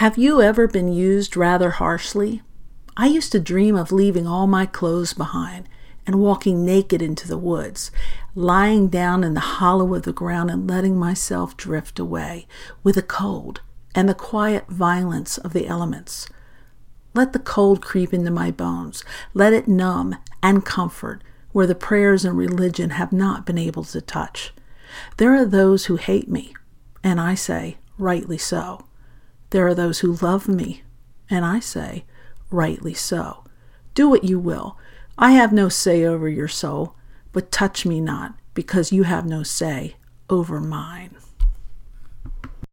Have you ever been used rather harshly? I used to dream of leaving all my clothes behind and walking naked into the woods, lying down in the hollow of the ground and letting myself drift away with the cold and the quiet violence of the elements. Let the cold creep into my bones. Let it numb and comfort where the prayers and religion have not been able to touch. There are those who hate me, and I say, rightly so. There are those who love me, and I say, rightly so. Do what you will. I have no say over your soul, but touch me not, because you have no say over mine.